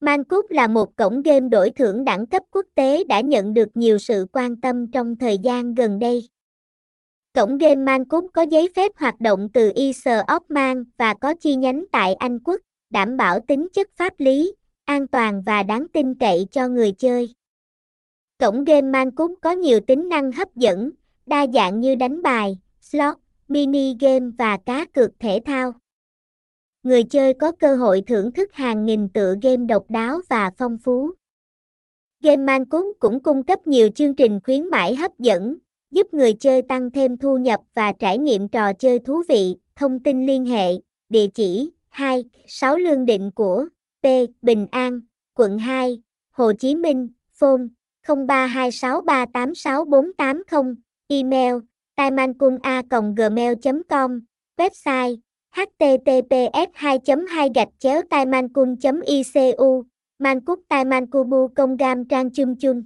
ManCup là một cổng game đổi thưởng đẳng cấp quốc tế đã nhận được nhiều sự quan tâm trong thời gian gần đây. Cổng game ManCup có giấy phép hoạt động từ Isle of Man và có chi nhánh tại Anh Quốc, đảm bảo tính chất pháp lý, an toàn và đáng tin cậy cho người chơi. Cổng game ManCup có nhiều tính năng hấp dẫn, đa dạng như đánh bài, slot, mini game và cá cược thể thao người chơi có cơ hội thưởng thức hàng nghìn tựa game độc đáo và phong phú. Game Mancoop cũng cung cấp nhiều chương trình khuyến mãi hấp dẫn, giúp người chơi tăng thêm thu nhập và trải nghiệm trò chơi thú vị. Thông tin liên hệ, địa chỉ 2, 6 Lương Định của P. Bình An, quận 2, Hồ Chí Minh, phone 0326386480, email taimancunha.gmail.com, website https 2 2 gạch chéo taimancun icu mancúc taimancubu công gam trang chung chung